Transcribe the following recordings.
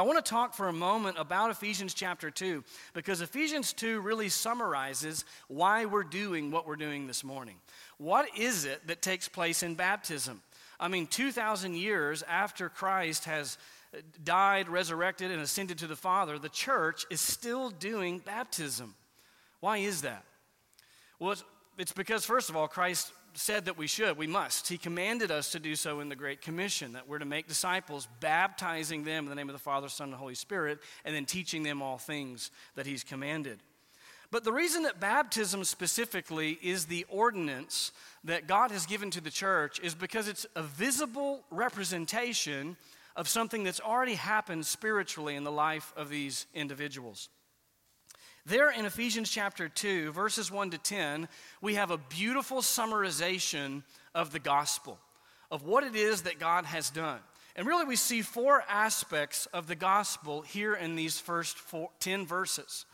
I want to talk for a moment about Ephesians chapter 2 because Ephesians 2 really summarizes why we're doing what we're doing this morning. What is it that takes place in baptism? I mean, 2,000 years after Christ has died, resurrected, and ascended to the Father, the church is still doing baptism. Why is that? Well, it's, because, first of all, Christ said that we should, we must. He commanded us to do so in the Great Commission, that we're to make disciples, baptizing them in the name of the Father, Son, and Holy Spirit, and then teaching them all things that He's commanded. But the reason that baptism specifically is the ordinance that God has given to the church is because it's a visible representation of something that's already happened spiritually in the life of these individuals. There in Ephesians chapter 2, verses 1 to 10, we have a beautiful summarization of the gospel, of what it is that God has done. And really, we see four aspects of the gospel here in these first four, 10 verses.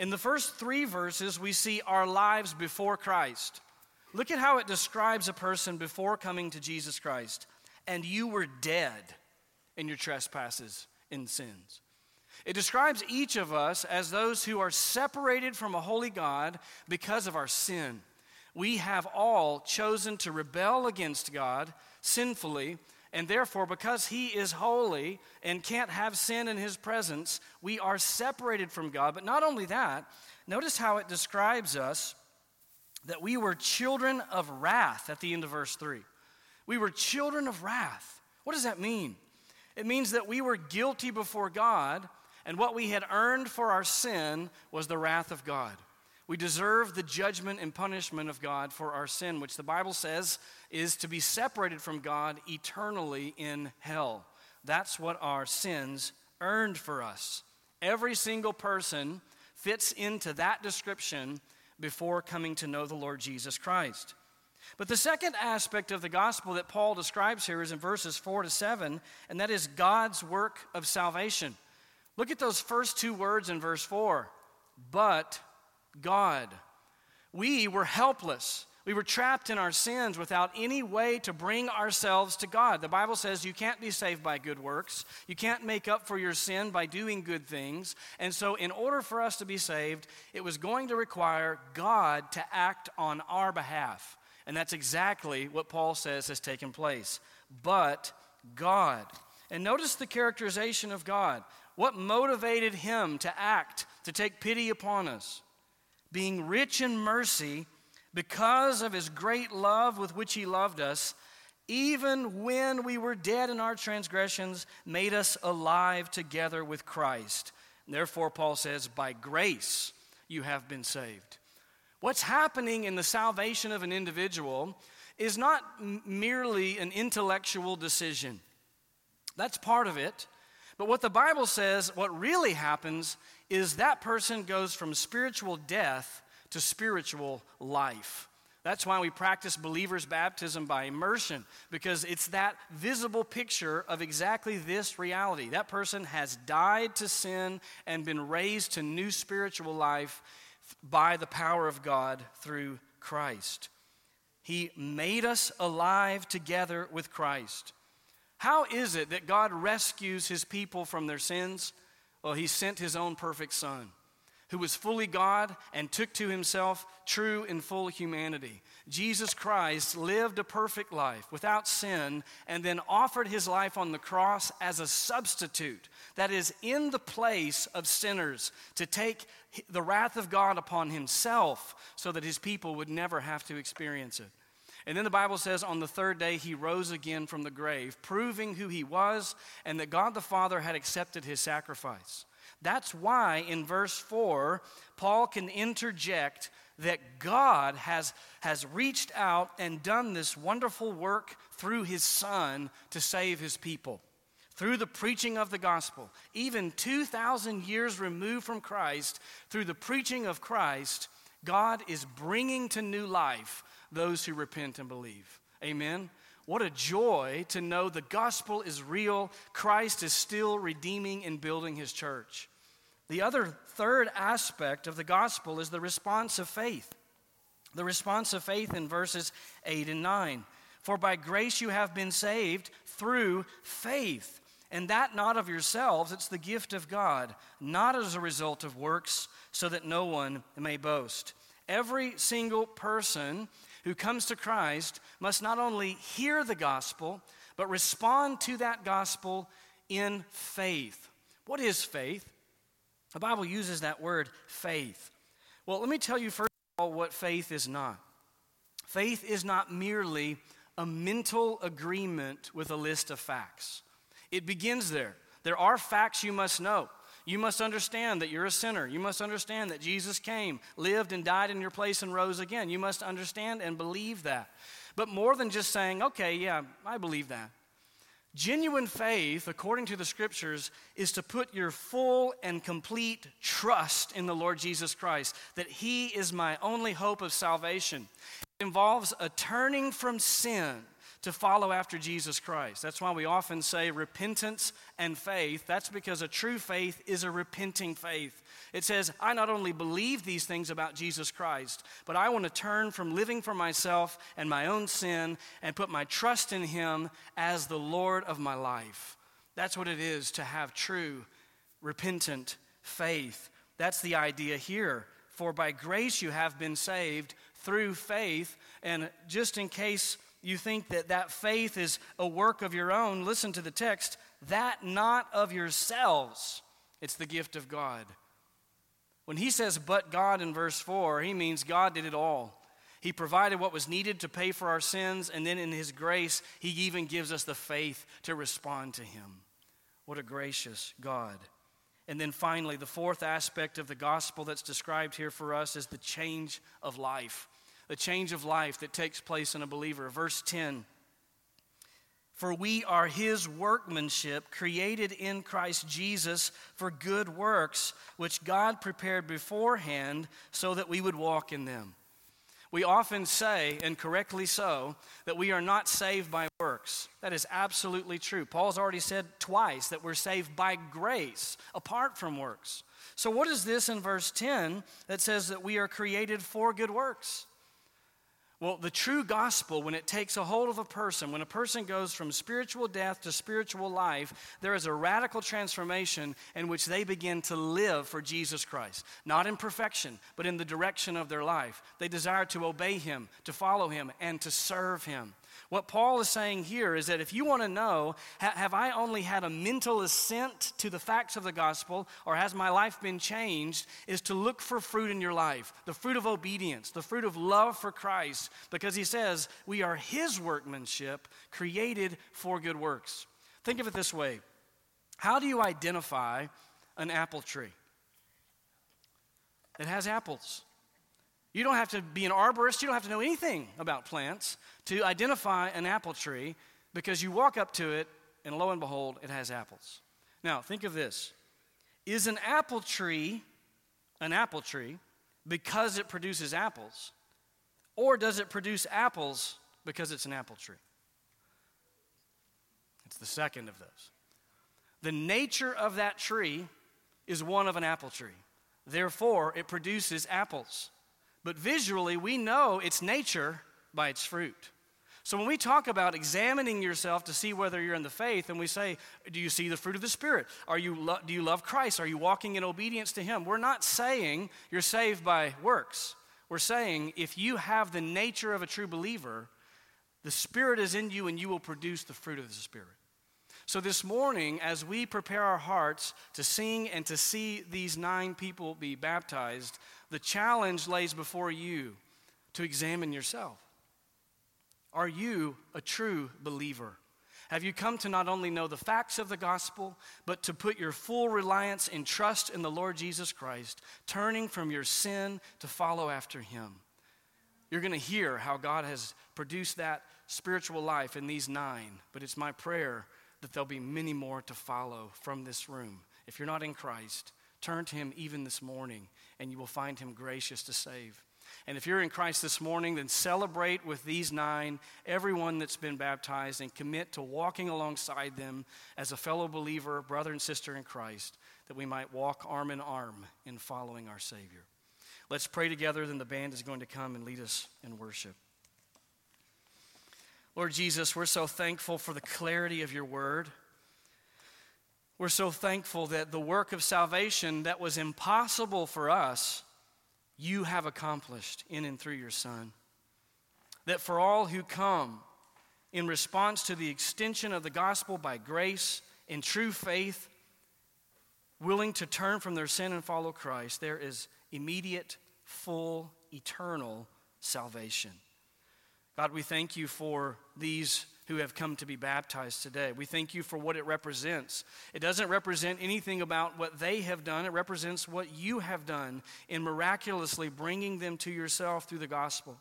In the first three verses, we see our lives before Christ. Look at how it describes a person before coming to Jesus Christ. And you were dead in your trespasses and sins. It describes each of us as those who are separated from a holy God because of our sin. We have all chosen to rebel against God sinfully, and therefore, because He is holy and can't have sin in His presence, we are separated from God. But not only that, notice how it describes us that we were children of wrath at the end of verse 3. We were children of wrath. What does that mean? It means that we were guilty before God and what we had earned for our sin was the wrath of God. We deserve the judgment and punishment of God for our sin, which the Bible says is to be separated from God eternally in hell. That's what our sins earned for us. Every single person fits into that description before coming to know the Lord Jesus Christ. But the second aspect of the gospel that Paul describes here is in verses 4 to 7, and that is God's work of salvation. Look at those first two words in verse 4 but God. We were helpless. We were trapped in our sins without any way to bring ourselves to God. The Bible says you can't be saved by good works. You can't make up for your sin by doing good things. And so, in order for us to be saved, it was going to require God to act on our behalf. And that's exactly what Paul says has taken place. But God. And notice the characterization of God. What motivated him to act, to take pity upon us? Being rich in mercy because of his great love with which he loved us, even when we were dead in our transgressions, made us alive together with Christ. Therefore, Paul says, by grace you have been saved. What's happening in the salvation of an individual is not merely an intellectual decision. That's part of it. But what the Bible says, what really happens is that person goes from spiritual death to spiritual life. That's why we practice believers' baptism by immersion, because it's that visible picture of exactly this reality. That person has died to sin and been raised to new spiritual life by the power of God through Christ. He made us alive together with Christ. How is it that God rescues his people from their sins? Well, he sent his own perfect Son, who was fully God and took to himself true and full humanity. Jesus Christ lived a perfect life without sin and then offered his life on the cross as a substitute, that is, in the place of sinners, to take the wrath of God upon himself so that his people would never have to experience it. And then the Bible says on the third day he rose again from the grave, proving who he was and that God the Father had accepted his sacrifice. That's why in verse 4, Paul can interject that God has, has reached out and done this wonderful work through his Son to save his people. Through the preaching of the gospel, even 2,000 years removed from Christ, through the preaching of Christ, God is bringing to new life those who repent and believe. Amen. What a joy to know the gospel is real. Christ is still redeeming and building his church. The other third aspect of the gospel is the response of faith. The response of faith in verses 8 and 9. For by grace you have been saved through faith. And that not of yourselves, it's the gift of God, not as a result of works, so that no one may boast. Every single person who comes to Christ must not only hear the gospel, but respond to that gospel in faith. What is faith? The Bible uses that word faith. Well, let me tell you first of all what faith is not. Faith is not merely a mental agreement with a list of facts. It begins there. There are facts you must know. You must understand that you're a sinner. You must understand that Jesus came, lived, and died in your place and rose again. You must understand and believe that. But more than just saying, okay, yeah, I believe that. Genuine faith, according to the scriptures, is to put your full and complete trust in the Lord Jesus Christ, that He is my only hope of salvation. It involves a turning from sin to follow after Jesus Christ. That's why we often say repentance and faith. That's because a true faith is a repenting faith. It says, I not only believe these things about Jesus Christ, but I want to turn from living for myself and my own sin and put my trust in Him as the Lord of my life. That's what it is to have true, repentant faith. That's the idea here. For by grace you have been saved through faith. And just in case you think that that faith is a work of your own, listen to the text that not of yourselves, it's the gift of God. When he says, but God in verse 4, he means God did it all. He provided what was needed to pay for our sins, and then in his grace, he even gives us the faith to respond to him. What a gracious God. And then finally, the fourth aspect of the gospel that's described here for us is the change of life the change of life that takes place in a believer. Verse 10 For we are his workmanship, created in Christ Jesus for good works, which God prepared beforehand so that we would walk in them. We often say, and correctly so, that we are not saved by works. That is absolutely true. Paul's already said twice that we're saved by grace, apart from works. So, what is this in verse 10 that says that we are created for good works? Well, the true gospel, when it takes a hold of a person, when a person goes from spiritual death to spiritual life, there is a radical transformation in which they begin to live for Jesus Christ. Not in perfection, but in the direction of their life. They desire to obey Him, to follow Him, and to serve Him. What Paul is saying here is that if you want to know, have I only had a mental assent to the facts of the gospel, or has my life been changed, is to look for fruit in your life the fruit of obedience, the fruit of love for Christ, because he says we are his workmanship, created for good works. Think of it this way How do you identify an apple tree? It has apples. You don't have to be an arborist, you don't have to know anything about plants to identify an apple tree because you walk up to it and lo and behold, it has apples. Now, think of this Is an apple tree an apple tree because it produces apples, or does it produce apples because it's an apple tree? It's the second of those. The nature of that tree is one of an apple tree. Therefore, it produces apples. But visually, we know its nature by its fruit. So when we talk about examining yourself to see whether you're in the faith, and we say, "Do you see the fruit of the Spirit? Are you lo- do you love Christ? Are you walking in obedience to Him?" We're not saying you're saved by works. We're saying if you have the nature of a true believer, the Spirit is in you, and you will produce the fruit of the Spirit. So, this morning, as we prepare our hearts to sing and to see these nine people be baptized, the challenge lays before you to examine yourself. Are you a true believer? Have you come to not only know the facts of the gospel, but to put your full reliance and trust in the Lord Jesus Christ, turning from your sin to follow after him? You're going to hear how God has produced that spiritual life in these nine, but it's my prayer that there'll be many more to follow from this room. If you're not in Christ, turn to Him even this morning, and you will find Him gracious to save. And if you're in Christ this morning, then celebrate with these nine, everyone that's been baptized, and commit to walking alongside them as a fellow believer, brother and sister in Christ, that we might walk arm in arm in following our Savior. Let's pray together, then the band is going to come and lead us in worship. Lord Jesus, we're so thankful for the clarity of your word. We're so thankful that the work of salvation that was impossible for us, you have accomplished in and through your Son. That for all who come in response to the extension of the gospel by grace in true faith, willing to turn from their sin and follow Christ, there is immediate, full, eternal salvation. God, we thank you for these who have come to be baptized today. We thank you for what it represents. It doesn't represent anything about what they have done, it represents what you have done in miraculously bringing them to yourself through the gospel.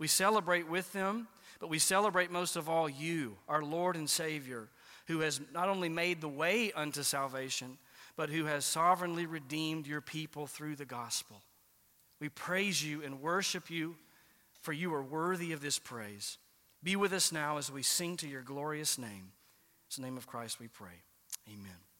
We celebrate with them, but we celebrate most of all you, our Lord and Savior, who has not only made the way unto salvation, but who has sovereignly redeemed your people through the gospel. We praise you and worship you, for you are worthy of this praise. Be with us now as we sing to your glorious name. In the name of Christ we pray. Amen.